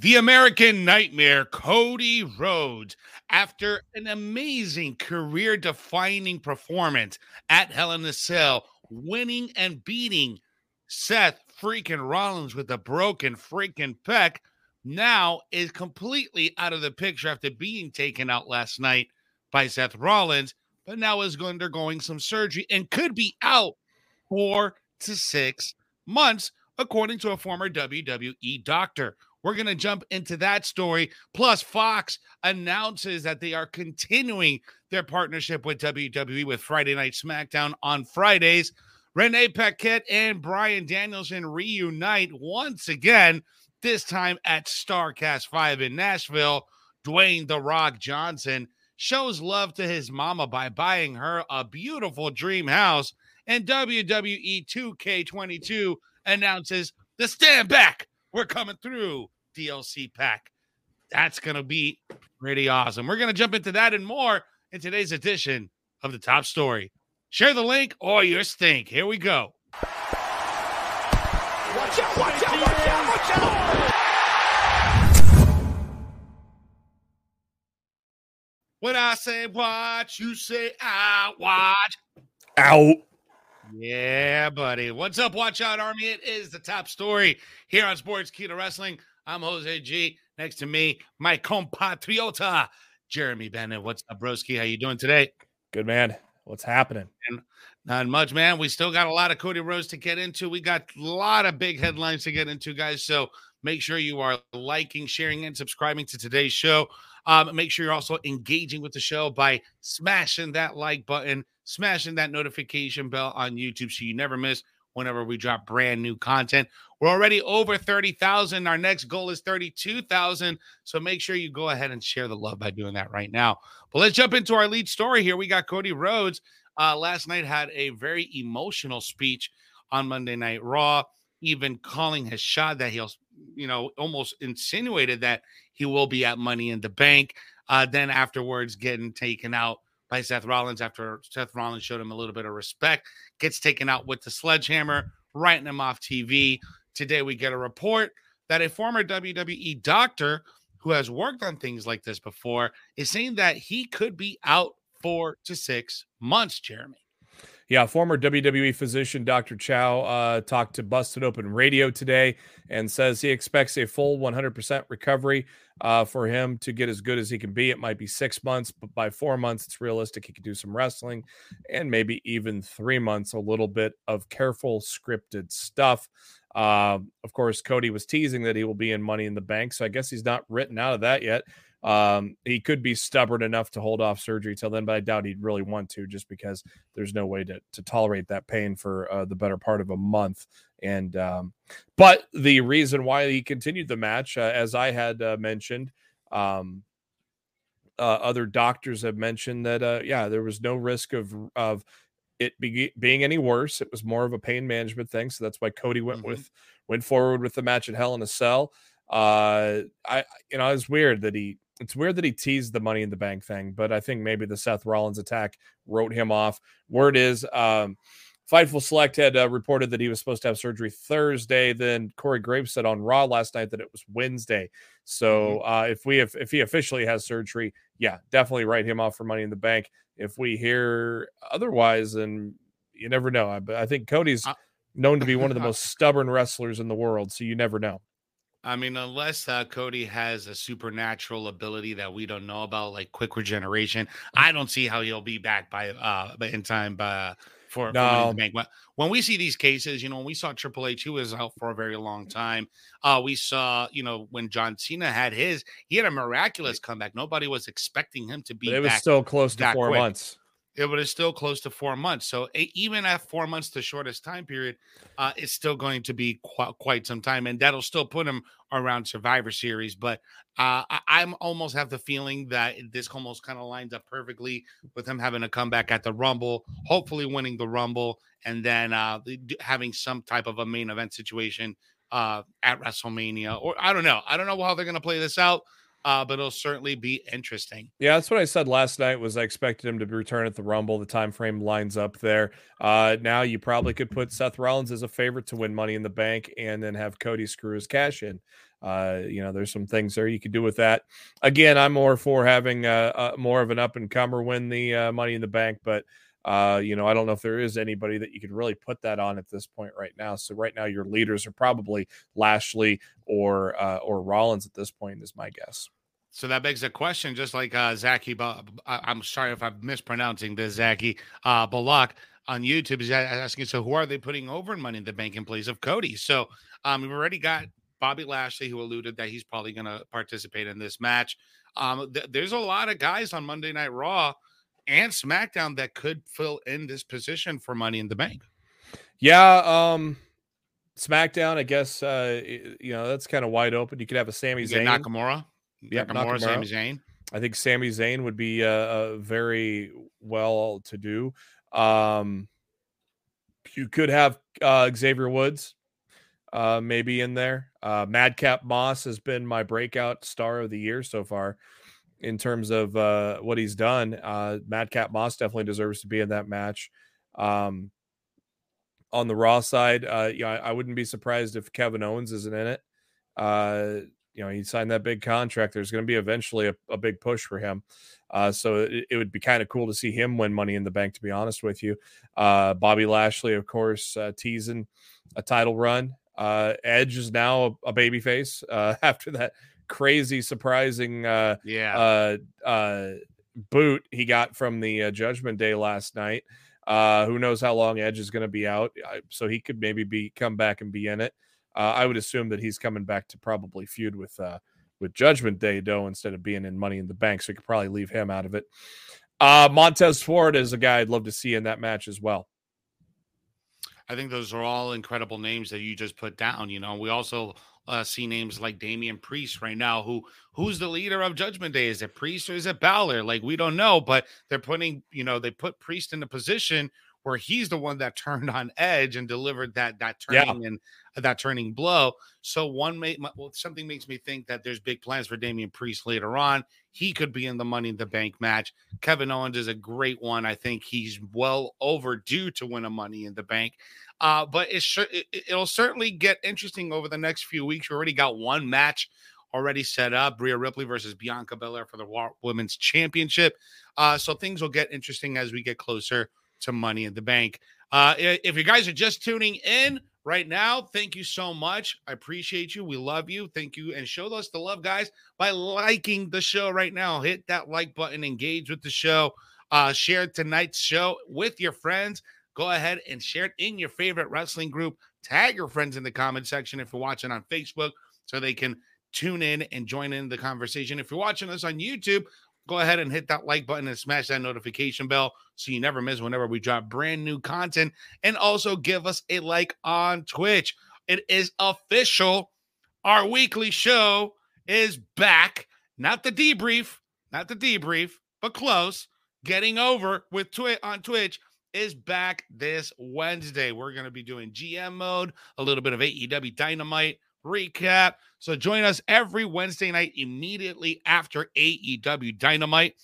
The American Nightmare, Cody Rhodes, after an amazing career defining performance at Hell in a Cell, winning and beating Seth freaking Rollins with a broken freaking pec, now is completely out of the picture after being taken out last night by Seth Rollins, but now is undergoing some surgery and could be out four to six months, according to a former WWE doctor. We're going to jump into that story. Plus, Fox announces that they are continuing their partnership with WWE with Friday Night SmackDown on Fridays. Renee Paquette and Bryan Danielson reunite once again, this time at Starrcast 5 in Nashville. Dwayne The Rock Johnson shows love to his mama by buying her a beautiful dream house. And WWE 2K22 announces the stand back we're coming through DLC pack. That's going to be pretty awesome. We're going to jump into that and more in today's edition of the top story. Share the link or your stink. Here we go. Watch out, watch out, watch out, watch out. When I say watch, you say out, watch. Out. Yeah, buddy. What's up, Watch Out Army? It is the top story here on Sportskeeda Wrestling. I'm Jose G. Next to me, my compatriota, Jeremy Bennett. What's up, broski? How you doing today? Good, man. What's happening? And not much, man. We still got a lot of Cody Rhodes to get into. We got a lot of big headlines to get into, guys. So make sure you are liking, sharing, and subscribing to today's show. Um, make sure you're also engaging with the show by smashing that like button, smashing that notification bell on YouTube so you never miss whenever we drop brand new content. We're already over 30,000. Our next goal is 32,000. So make sure you go ahead and share the love by doing that right now. But let's jump into our lead story here. We got Cody Rhodes. Uh, last night had a very emotional speech on Monday Night Raw, even calling his shot that he'll, you know, almost insinuated that he will be at Money in the Bank. Uh, then afterwards, getting taken out by Seth Rollins after Seth Rollins showed him a little bit of respect, gets taken out with the sledgehammer, writing him off TV. Today, we get a report that a former WWE doctor who has worked on things like this before is saying that he could be out four to six months, Jeremy. Yeah, former WWE physician Dr. Chow uh, talked to Busted Open Radio today and says he expects a full 100% recovery uh, for him to get as good as he can be. It might be six months, but by four months, it's realistic he could do some wrestling and maybe even three months, a little bit of careful scripted stuff. Uh, of course, Cody was teasing that he will be in Money in the Bank, so I guess he's not written out of that yet. Um, he could be stubborn enough to hold off surgery till then, but I doubt he'd really want to, just because there's no way to to tolerate that pain for uh, the better part of a month. And um, but the reason why he continued the match, uh, as I had uh, mentioned, um, uh, other doctors have mentioned that uh, yeah, there was no risk of of it be, being any worse. It was more of a pain management thing, so that's why Cody went mm-hmm. with went forward with the match at Hell in a Cell. Uh, I you know it's weird that he it's weird that he teased the money in the bank thing, but I think maybe the Seth Rollins attack wrote him off. Word is, um, Fightful Select had uh, reported that he was supposed to have surgery Thursday. Then Corey Graves said on Raw last night that it was Wednesday. So mm-hmm. uh, if we have, if he officially has surgery, yeah, definitely write him off for Money in the Bank. If we hear otherwise, and you never know. I, I think Cody's known to be one of the most stubborn wrestlers in the world, so you never know. I mean, unless uh, Cody has a supernatural ability that we don't know about, like quick regeneration, I don't see how he'll be back by uh in time by for, no. for When we see these cases, you know, when we saw Triple H, who was out for a very long time. Uh, we saw, you know, when John Cena had his, he had a miraculous comeback. Nobody was expecting him to be. But it was still close to four quick. months it was still close to four months. So even at four months, the shortest time period, uh, it's still going to be qu- quite some time, and that'll still put him around Survivor Series. But uh, I- I'm almost have the feeling that this almost kind of lines up perfectly with him having a comeback at the Rumble, hopefully winning the Rumble, and then uh, having some type of a main event situation uh, at WrestleMania. Or I don't know. I don't know how they're going to play this out. Uh, but it'll certainly be interesting. Yeah, that's what I said last night. Was I expected him to return at the Rumble? The time frame lines up there. Uh, now you probably could put Seth Rollins as a favorite to win Money in the Bank, and then have Cody screw his cash in. Uh, you know, there's some things there you could do with that. Again, I'm more for having uh, uh more of an up and comer win the uh, Money in the Bank, but uh, you know, I don't know if there is anybody that you could really put that on at this point right now. So right now, your leaders are probably Lashley or uh, or Rollins at this point, is my guess. So that begs a question, just like uh, Zaki. I'm sorry if I'm mispronouncing this, Zaki uh, Balak on YouTube is asking. So who are they putting over in Money in the Bank in place of Cody? So um, we've already got Bobby Lashley, who alluded that he's probably going to participate in this match. Um, th- there's a lot of guys on Monday Night Raw and SmackDown that could fill in this position for Money in the Bank. Yeah, um SmackDown, I guess uh you know, that's kind of wide open. You could have a Sami Zayn. Nakamura. Yeah, Nakamura, Nakamura, Sami Zayn. I think Sami Zayn would be uh, uh very well to do. Um you could have uh Xavier Woods uh maybe in there. Uh Madcap Moss has been my breakout star of the year so far in terms of uh, what he's done. Uh, Madcap Moss definitely deserves to be in that match. Um, on the Raw side, uh, yeah, I, I, wouldn't be surprised if Kevin Owens isn't in it. Uh, you know, he signed that big contract. There's going to be eventually a, a, big push for him. Uh, so it, it, would be kind of cool to see him win Money in the Bank. To be honest with you, uh, Bobby Lashley, of course, uh, teasing a title run. Uh, Edge is now a, a babyface after that crazy, surprising, uh, yeah, uh, uh, boot he got from the uh, Judgment Day last night. Uh, who knows how long Edge is going to be out? So he could maybe be come back and be in it. Uh, I would assume that he's coming back to probably feud with uh, with Judgment Day, though, instead of being in Money in the Bank. So we could probably leave him out of it. Uh, Montez Ford is a guy I'd love to see in that match as well. I think those are all incredible names that you just put down. You know, we also uh, see names like Damian Priest right now. Who who's the leader of Judgment Day? Is it Priest or is it Balor? Like we don't know, but they're putting you know they put Priest in a position where he's the one that turned on Edge and delivered that that turning yeah. and that turning blow. So one may well, something makes me think that there's big plans for Damian Priest later on. He could be in the Money in the Bank match. Kevin Owens is a great one. I think he's well overdue to win a Money in the Bank. Uh, but it it'll certainly get interesting over the next few weeks. We already got one match already set up: Rhea Ripley versus Bianca Belair for the Women's Championship. Uh, so things will get interesting as we get closer to Money in the Bank. Uh, if you guys are just tuning in right now, thank you so much. I appreciate you. We love you. Thank you. And show us the love, guys, by liking the show right now. Hit that like button, engage with the show, uh, share tonight's show with your friends go ahead and share it in your favorite wrestling group. Tag your friends in the comment section if you're watching on Facebook so they can tune in and join in the conversation. If you're watching us on YouTube, go ahead and hit that like button and smash that notification bell so you never miss whenever we drop brand new content. And also give us a like on Twitch. It is official. Our weekly show is back. Not the debrief, not the debrief, but close. Getting over with Twitch on Twitch is back this Wednesday. We're going to be doing GM mode, a little bit of AEW Dynamite recap. So join us every Wednesday night immediately after AEW Dynamite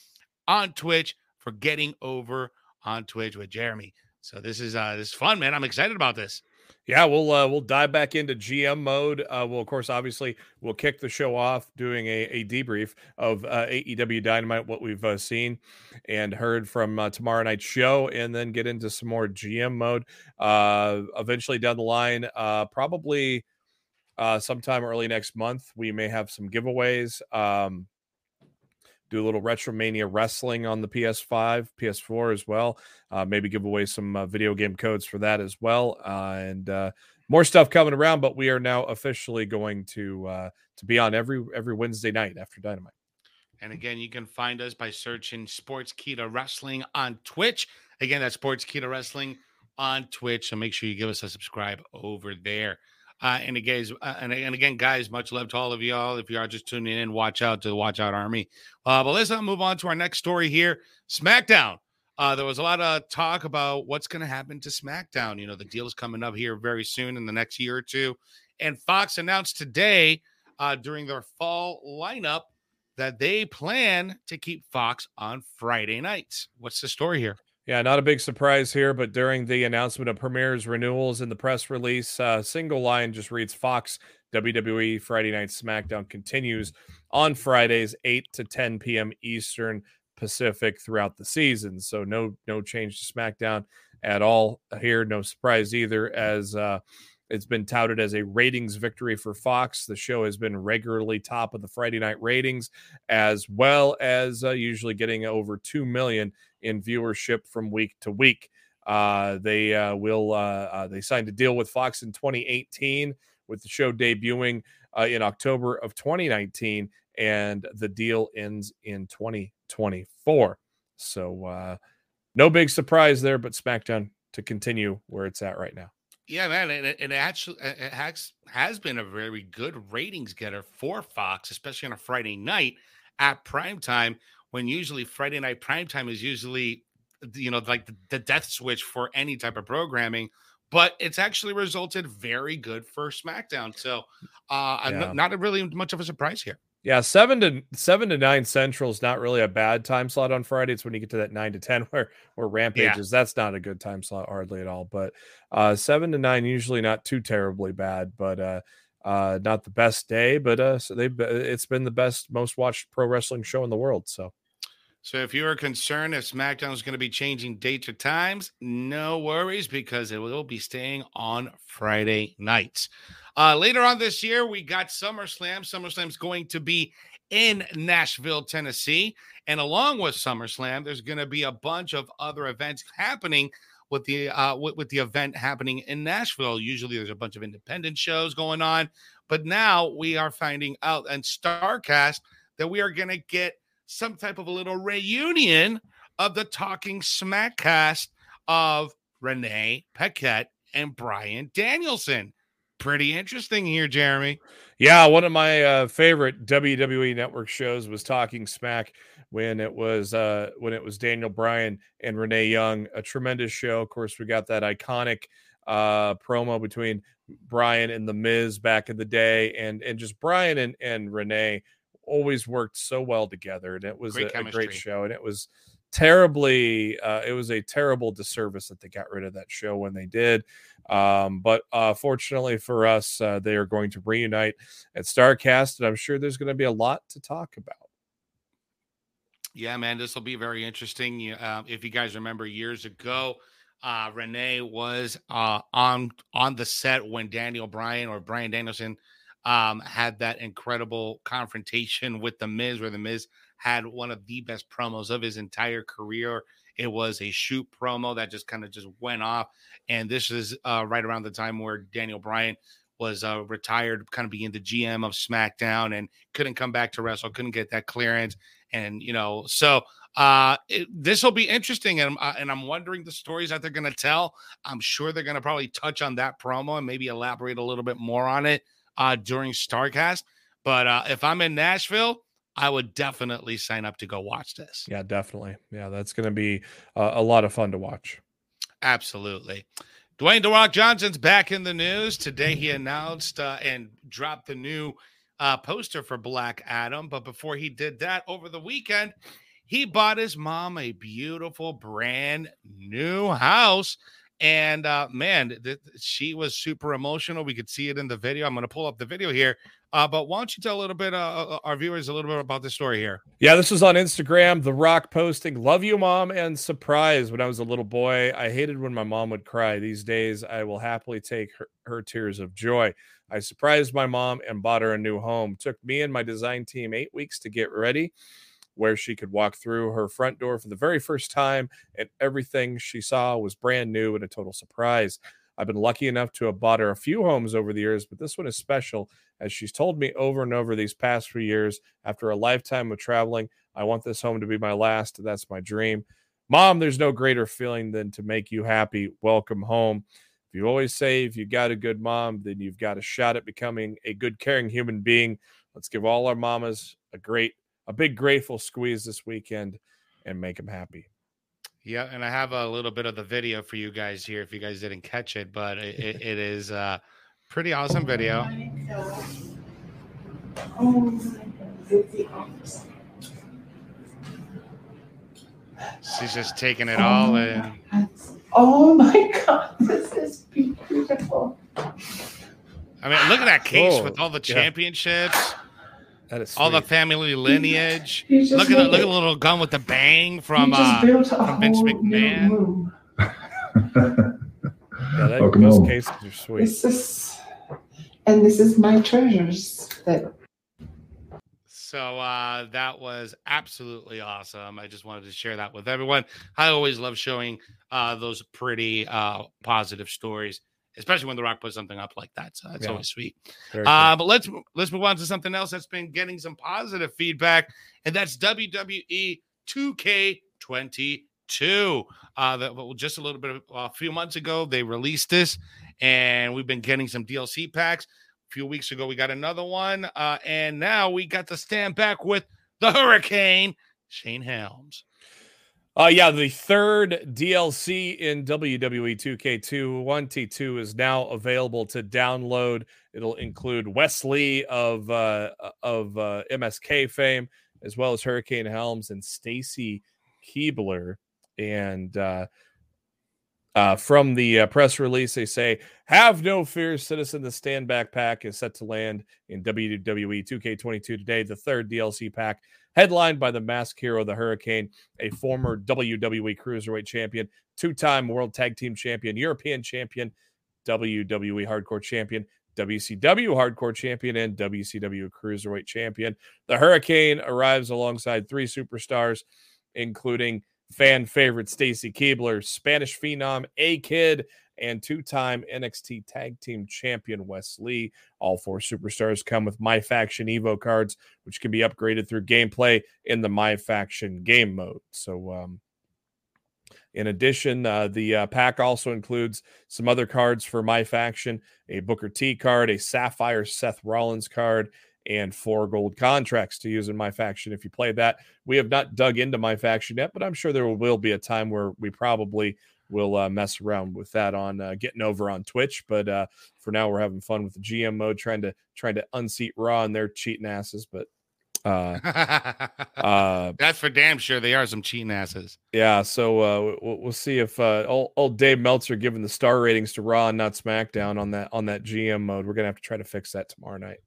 on Twitch for getting over on Twitch with Jeremy. So this is uh this is fun, man. I'm excited about this. Yeah, we'll uh, we'll dive back into GM mode. Uh, we'll of course, obviously, we'll kick the show off doing a, a debrief of uh, AEW Dynamite, what we've uh, seen and heard from uh, tomorrow night's show, and then get into some more GM mode. Uh, eventually, down the line, probably sometime early next month, we may have some giveaways. Um, do a little Retromania wrestling on the PS5, PS4 as well. Uh, maybe give away some uh, video game codes for that as well, uh, and uh, more stuff coming around. But we are now officially going to uh, to be on every every Wednesday night after Dynamite. And again, you can find us by searching Sportskeeda Wrestling on Twitch. Again, that's Sportskeeda Wrestling on Twitch. So make sure you give us a subscribe over there. Uh, and again, uh, and, and, again, guys, much love to all of y'all. If you are just tuning in, watch out to the Watch Out Army. Uh, but let's not move on to our next story here. SmackDown. Uh, there was a lot of talk about what's going to happen to SmackDown. You know, the deal is coming up here very soon in the next year or two. And Fox announced today uh, during their fall lineup that they plan to keep Fox on Friday nights. What's the story here? Yeah, not a big surprise here, but during the announcement of Premier's renewals in the press release, uh, single line just reads Fox WWE Friday Night SmackDown continues on Fridays, 8 to 10 p.m. Eastern Pacific throughout the season. So no no change to SmackDown at all here. No surprise either, as uh, it's been touted as a ratings victory for Fox. The show has been regularly top of the Friday night ratings, as well as uh, usually getting over two million in viewership from week to week. Uh, they uh, will uh, uh, they signed a deal with Fox in 2018 with the show debuting uh, in October of 2019, and the deal ends in 2024. So no big surprise there, but SmackDown to continue where it's at right now. Yeah, man, and it, it, actually it has has been a very good ratings getter for Fox, especially on a Friday night at prime time when usually Friday night prime time is usually you know like the, the death switch for any type of programming but it's actually resulted very good for SmackDown. So, uh, yeah. not a really much of a surprise here. Yeah, seven to seven to nine Central is not really a bad time slot on Friday. It's when you get to that nine to ten where where Rampage yeah. That's not a good time slot hardly at all. But uh, seven to nine usually not too terribly bad, but uh, uh, not the best day. But uh, so they it's been the best, most watched pro wrestling show in the world. So so if you are concerned if SmackDown is going to be changing dates or times, no worries because it will be staying on Friday nights. Uh, later on this year, we got SummerSlam. SummerSlam is going to be in Nashville, Tennessee. And along with SummerSlam, there's going to be a bunch of other events happening with the uh, with, with the event happening in Nashville. Usually there's a bunch of independent shows going on, but now we are finding out and Starrcast that we are going to get – some type of a little reunion of the Talking Smackcast of Renee Paquette and Bryan Danielson. Pretty interesting here, Jeremy. Yeah, one of my uh, favorite WWE Network shows was Talking Smack when it was uh, when it was Daniel Bryan and Renee Young. A tremendous show. Of course, we got that iconic uh, promo between Bryan and the Miz back in the day, and and just Bryan and and Renee always worked so well together, and it was a, a, great show. And it was terribly, uh, it was a terrible disservice that they got rid of that show when they did. Um, but uh, fortunately for us, uh, they are going to reunite at Starrcast, and I'm sure there's going to be a lot to talk about. Yeah, man, this will be very interesting. Uh, if you guys remember years ago, uh, Renee was uh, on on the set when Daniel Bryan or Bryan Danielson um, had that incredible confrontation with The Miz, where The Miz had one of the best promos of his entire career. It was a shoot promo that just kind of just went off. And this is uh, right around the time where Daniel Bryan was uh, retired, kind of being the GM of SmackDown and couldn't come back to wrestle, couldn't get that clearance. And, you know, so uh, this will be interesting. And, uh, and I'm wondering the stories that they're going to tell. I'm sure they're going to probably touch on that promo and maybe elaborate a little bit more on it uh, during Starrcast. But uh, if I'm in Nashville, I would definitely sign up to go watch this. Yeah, definitely. Yeah, that's going to be uh, a lot of fun to watch. Absolutely. Dwayne The Rock Johnson's back in the news. Today he announced uh, and dropped the new uh, poster for Black Adam. But before he did that over the weekend, he bought his mom a beautiful brand new house and uh, man, th- she was super emotional. We could see it in the video. I'm going to pull up the video here. Uh, but why don't you tell a little bit, uh, uh, our viewers, a little bit about the story here? Yeah, this was on Instagram. The Rock posting, "Love you, mom," and surprise. When I was a little boy, I hated when my mom would cry. These days, I will happily take her, her tears of joy. I surprised my mom and bought her a new home. Took me and my design team eight weeks to get ready where she could walk through her front door for the very first time, and everything she saw was brand new and a total surprise. I've been lucky enough to have bought her a few homes over the years, but this one is special as she's told me over and over these past few years after a lifetime of traveling, I want this home to be my last. That's my dream. Mom, there's no greater feeling than to make you happy. Welcome home. If you always say if you got a good mom, then you've got a shot at becoming a good, caring human being. Let's give all our mamas a great a big grateful squeeze this weekend and make them happy. Yeah, and I have a little bit of the video for you guys here if you guys didn't catch it, but it, it is a pretty awesome video. She's just taking it all oh in. Oh my god, this is beautiful. I mean, look at that case Whoa, with all the yeah. Championships, That is all the family lineage. He just Look at the, look at the little gun with the bang He from just uh, built a from Vince whole McMahon. yeah, that, Welcome those home. cases are sweet. This is, and this is my treasures that So uh, that was absolutely awesome. I just wanted to share that with everyone. I always love showing uh, those pretty uh, positive stories, especially when The Rock puts something up like that. So that's Yeah. always sweet. Uh, but let's let's move on to something else that's been getting some positive feedback, and that's WWE 2K22. Uh, that well, just a little bit of a few months ago they released this, and we've been getting some DLC packs. A few weeks ago we got another one, uh, and now we got to stand back with the Hurricane Shane Helms. Uh, yeah, the third DLC in WWE 2K2 1T2 is now available to download. It'll include Wes Lee of uh, of uh, MSK fame, as well as Hurricane Helms and Stacy Keibler. And uh, uh, from the uh, press release, they say, "Have no fear, citizen. The stand back pack is set to land in WWE 2K22 today. The third DLC pack, headlined by the mask hero, the Hurricane." a former WWE Cruiserweight Champion, two time World Tag Team Champion, European Champion, WWE Hardcore Champion, WCW Hardcore Champion, and WCW Cruiserweight Champion. The Hurricane arrives alongside three superstars, including fan favorite Stacy Keibler, Spanish Phenom A Kid, and two time NXT Tag Team Champion Wes Lee. All four superstars come with My Faction Evo cards, which can be upgraded through gameplay in the My Faction game mode. So, um, in addition, uh, the uh, pack also includes some other cards for My Faction a Booker T card, a Sapphire Seth Rollins card, and four gold contracts to use in My Faction if you play that. We have not dug into My Faction yet, but I'm sure there will be a time where we probably will uh, mess around with that on uh, getting over on Twitch. But uh, for now, we're having fun with the GM mode, trying to trying to unseat Raw and their cheating asses. But uh, uh, that's for damn sure. They are some cheating asses. yeah, so uh, we'll, we'll see if uh, old, old Dave Meltzer giving the star ratings to Raw and not SmackDown on that on that GM mode. We're gonna have to try to fix that tomorrow night.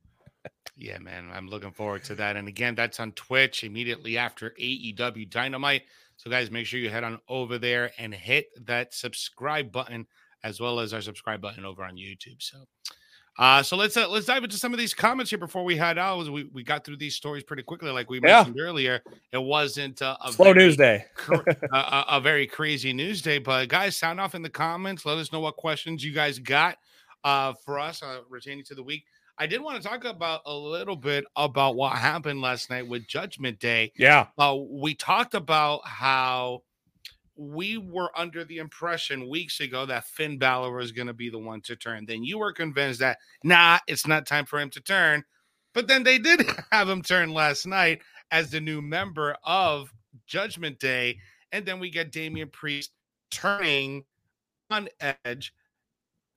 Yeah, man, I'm looking forward to that. And again, that's on Twitch immediately after AEW Dynamite. So, guys, make sure you head on over there and hit that subscribe button as well as our subscribe button over on YouTube. So, uh, so let's uh, let's dive into some of these comments here before we head out. We we got through these stories pretty quickly, like we Yeah. mentioned earlier. It wasn't uh, a Slow very news day. a, a very crazy news day. But guys, sound off in the comments. Let us know what questions you guys got uh, for us uh, retaining to the week. I did want to talk about a little bit about what happened last night with Judgment Day. Yeah, Uh, we talked about how we were under the impression weeks ago that Finn Balor was going to be the one to turn. Then you were convinced that, nah, it's not time for him to turn. But then they did have him turn last night as the new member of Judgment Day. And then we get Damian Priest turning on Edge,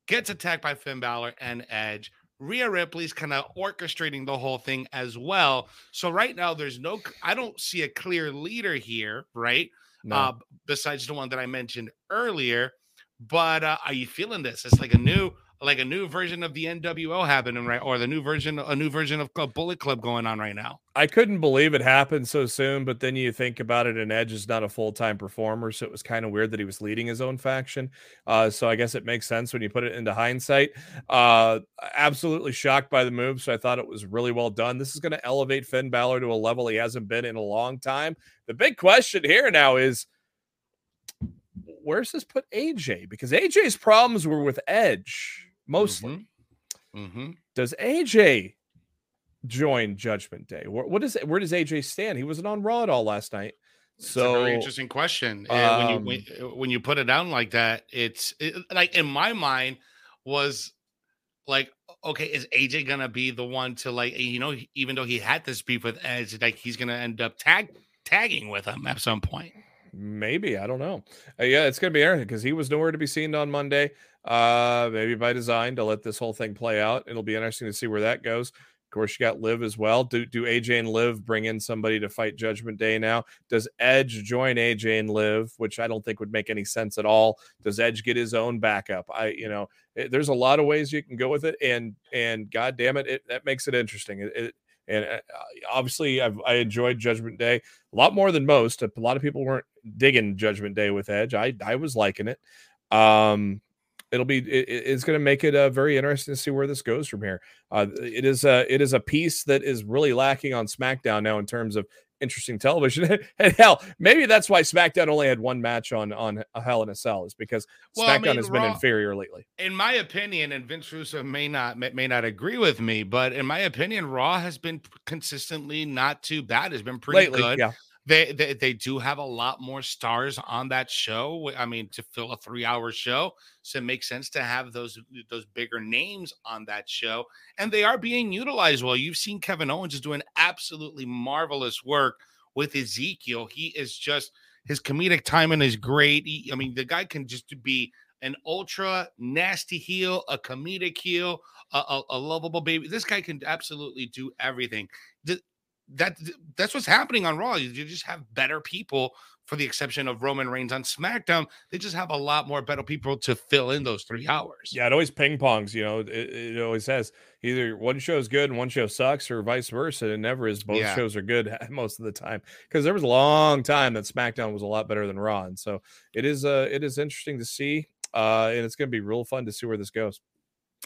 gets attacked by Finn Balor and Edge. Rhea Ripley's kind of orchestrating the whole thing as well. So right now, there's no, I don't see a clear leader here, right? no. Uh, besides the one that I mentioned earlier. But uh, are you feeling this? It's like a new, like a new version of the NWO happening, right? Or the new version, a new version of Club Bullet Club going on right now. I couldn't believe it happened so soon, but then you think about it, and Edge is not a full time performer, so it was kind of weird that he was leading his own faction. Uh, so I guess it makes sense when you put it into hindsight. Uh, absolutely shocked by the move, so I thought it was really well done. This is going to elevate Finn Balor to a level he hasn't been in a long time. The big question here now is where's this put AJ? Because AJ's problems were with Edge mostly. Mm-hmm. Does AJ join Judgment Day? Where, what is where does AJ stand? He wasn't on Raw at all last night. So very interesting question. Uh, when you um, when, uh, when you put it down like that, it's it, like in my mind was like, okay, is AJ gonna be the one to like you know even though he had this beef with Edge, like he's gonna end up tag tagging with him at some point. maybe I don't know. Uh, yeah, it's gonna be Aaron because he was nowhere to be seen on Monday. Uh, maybe by design to let this whole thing play out. It'll be interesting to see where that goes. Of course, you got Liv as well. Do do AJ and Liv bring in somebody to fight Judgment Day now? Does Edge join AJ and Liv, which I don't think would make any sense at all? Does Edge get his own backup? I, you know, it, there's a lot of ways you can go with it, and and God damn it, it that makes it interesting. It, it, and uh, obviously, I've, I enjoyed Judgment Day a lot more than most. A lot of people weren't digging Judgment Day with Edge. I I was liking it. Um, it'll be it, it's going to make it uh, very interesting to see where this goes from here. Uh, it is a it is a piece that is really lacking on SmackDown now in terms of interesting television. and hell, maybe that's why SmackDown only had one match on on Hell in a Cell is because well, SmackDown I mean, has Raw, been inferior lately. In my opinion, and Vince Russo may not may, not agree with me, but in my opinion, Raw has been consistently not too bad. Has been pretty lately, good. Yeah. They, they they do have a lot more stars on that show. I mean, to fill a three-hour show, so it makes sense to have those those bigger names on that show, and they are being utilized well. You've seen Kevin Owens is doing absolutely marvelous work with Ezekiel. He is just his comedic timing is great. He, I mean, the guy can just be an ultra nasty heel, a comedic heel, a, a, a lovable baby. This guy can absolutely do everything. That that's what's happening on Raw. You just have better people, for the exception of Roman Reigns on SmackDown. They just have a lot more better people to fill in those three hours. Yeah, it always ping pongs. You know, it, it always says either one show is good and one show sucks, or vice versa. It never is. Both yeah. shows are good most of the time because there was a long time that SmackDown was a lot better than Raw, and so it is. Uh, it is interesting to see, uh, and it's going to be real fun to see where this goes.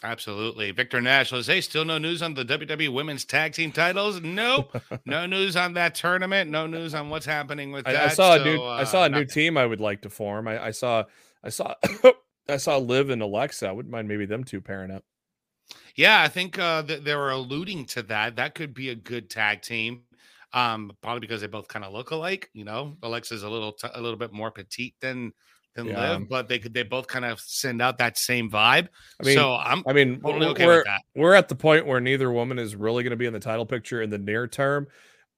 Absolutely. Victor Nash says, Hey, still no news on the WWE women's tag team titles? Nope. no news on that tournament. No news on what's happening with that. I, I saw so, a new uh, I saw a new team I would like to form. I, I saw I saw I saw Liv and Alexa. I wouldn't mind maybe them two pairing up. Yeah, I think uh th- they were alluding to that. That could be a good tag team. Um, probably because they both kind of look alike, you know. Alexa's a little t- a little bit more petite than than yeah. Liv, but they could they both kind of send out that same vibe. I mean, so I'm I mean totally okay we're, we're at the point where neither woman is really going to be in the title picture in the near term.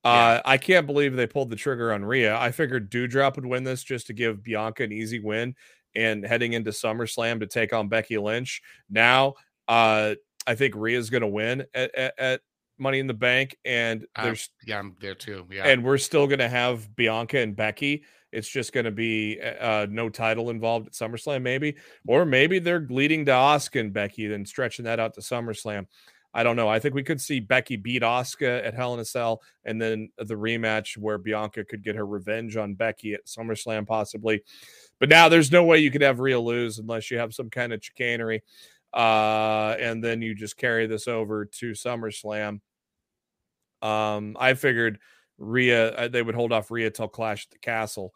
Yeah. Uh, I can't believe they pulled the trigger on Rhea. I figured Doudrop would win this just to give Bianca an easy win and heading into SummerSlam to take on Becky Lynch. Now, uh, I think Rhea's going to win at, at, at, Money in the Bank, and there's uh, yeah, I'm there too. Yeah, and we're still going to have Bianca and Becky. It's just going to be uh, no title involved at SummerSlam, maybe, or maybe they're leading to Asuka and Becky, then stretching that out to SummerSlam. I don't know. I think we could see Becky beat Asuka at Hell in a Cell, and then the rematch where Bianca could get her revenge on Becky at SummerSlam, possibly. But now there's no way you could have Rhea lose unless you have some kind of chicanery, uh, and then you just carry this over to SummerSlam. Um, I figured Rhea, uh, they would hold off Rhea till Clash at the Castle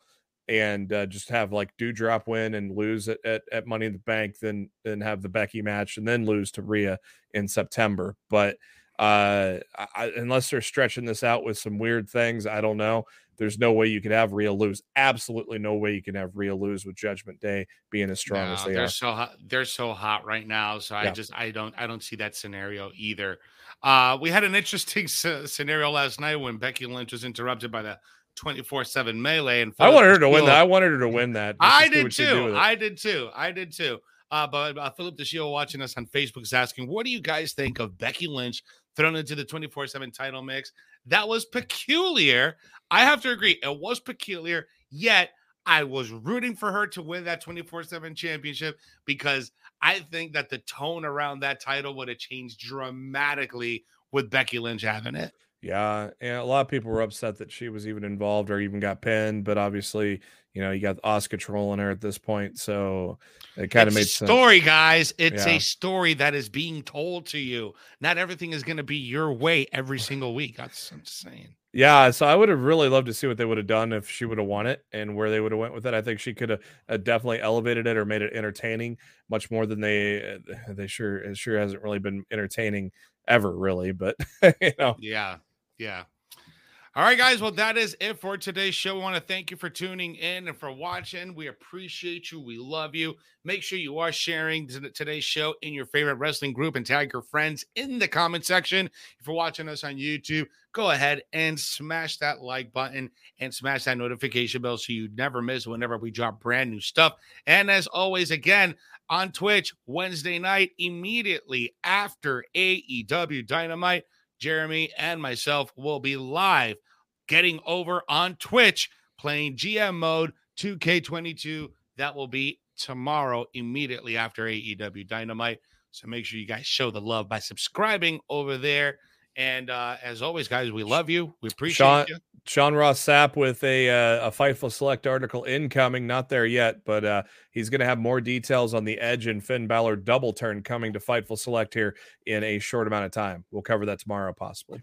and uh, just have like Doudrop win and lose at, at, at, Money in the Bank, then then have the Becky match and then lose to Rhea in September. But uh, I, unless they're stretching this out with some weird things, I don't know. There's no way you could have Rhea lose. Absolutely no way you can have Rhea lose with Judgment Day being as strong no, as they they're are. So hot, they're so hot right now. So yeah. I just I don't I don't see that scenario either. Uh, we had an interesting scenario last night when Becky Lynch was interrupted by the 24 7 melee. And I wanted her to win that. I wanted her to win that. I did, too. I did too. I did too. Uh, but uh, Philip DeShiel watching us on Facebook is asking, what do you guys think of Becky Lynch thrown into the 24 7 title mix? That was peculiar. I have to agree. It was peculiar, yet I was rooting for her to win that 24 7 championship because I think that the tone around that title would have changed dramatically with Becky Lynch having it. Yeah, and a lot of people were upset that she was even involved or even got pinned, but obviously, you know, you got Asuka trolling her at this point, so it kind of made sense. Story, guys, it's yeah. a story that is being told to you. Not everything is going to be your way every single week. That's I'm just saying. Yeah, so I would have really loved to see what they would have done if she would have won it and where they would have went with it. I think she could have uh, definitely elevated it or made it entertaining much more than they uh, they sure sure hasn't really been entertaining ever really. But you know, yeah, yeah. All right, guys. Well, that is it for today's show. We want to thank you for tuning in and for watching. We appreciate you. We love you. Make sure you are sharing today's show in your favorite wrestling group and tag your friends in the comment section. If you're watching us on YouTube, go ahead and smash that like button and smash that notification bell so you never miss whenever we drop brand new stuff. And as always, again, on Twitch, Wednesday night, immediately after AEW Dynamite Jeremy and myself will be live getting over on Twitch playing GM mode 2K22. That will be tomorrow immediately after AEW Dynamite. So make sure you guys show the love by subscribing over there. And uh, as always, guys, we love you. We appreciate Sean- you. Sean Ross Sapp with a uh, a Fightful Select article incoming, not there yet, but uh, he's going to have more details on the Edge and Finn Balor double turn coming to Fightful Select here in a short amount of time. We'll cover that tomorrow, possibly.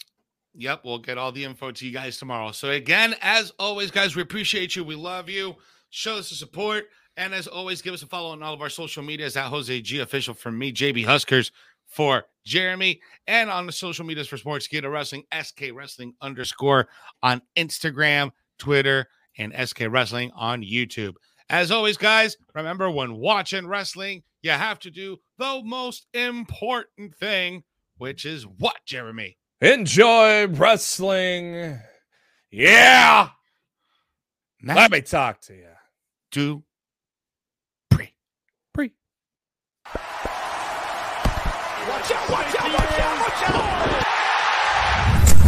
Yep, we'll get all the info to you guys tomorrow. So again, as always, guys, we appreciate you. We love you. Show us the support. And as always, give us a follow on all of our social medias at Jose G official for me, JB Huskers for Jeremy, and on the social medias for Sportskeeda Wrestling, SK Wrestling underscore on Instagram, Twitter, and SK Wrestling on YouTube. As always, guys, remember when watching wrestling, you have to do the most important thing, which is what, Jeremy? Enjoy wrestling. Yeah. Let me talk to you. do pre. Pre. 家伙，家伙，家伙，家！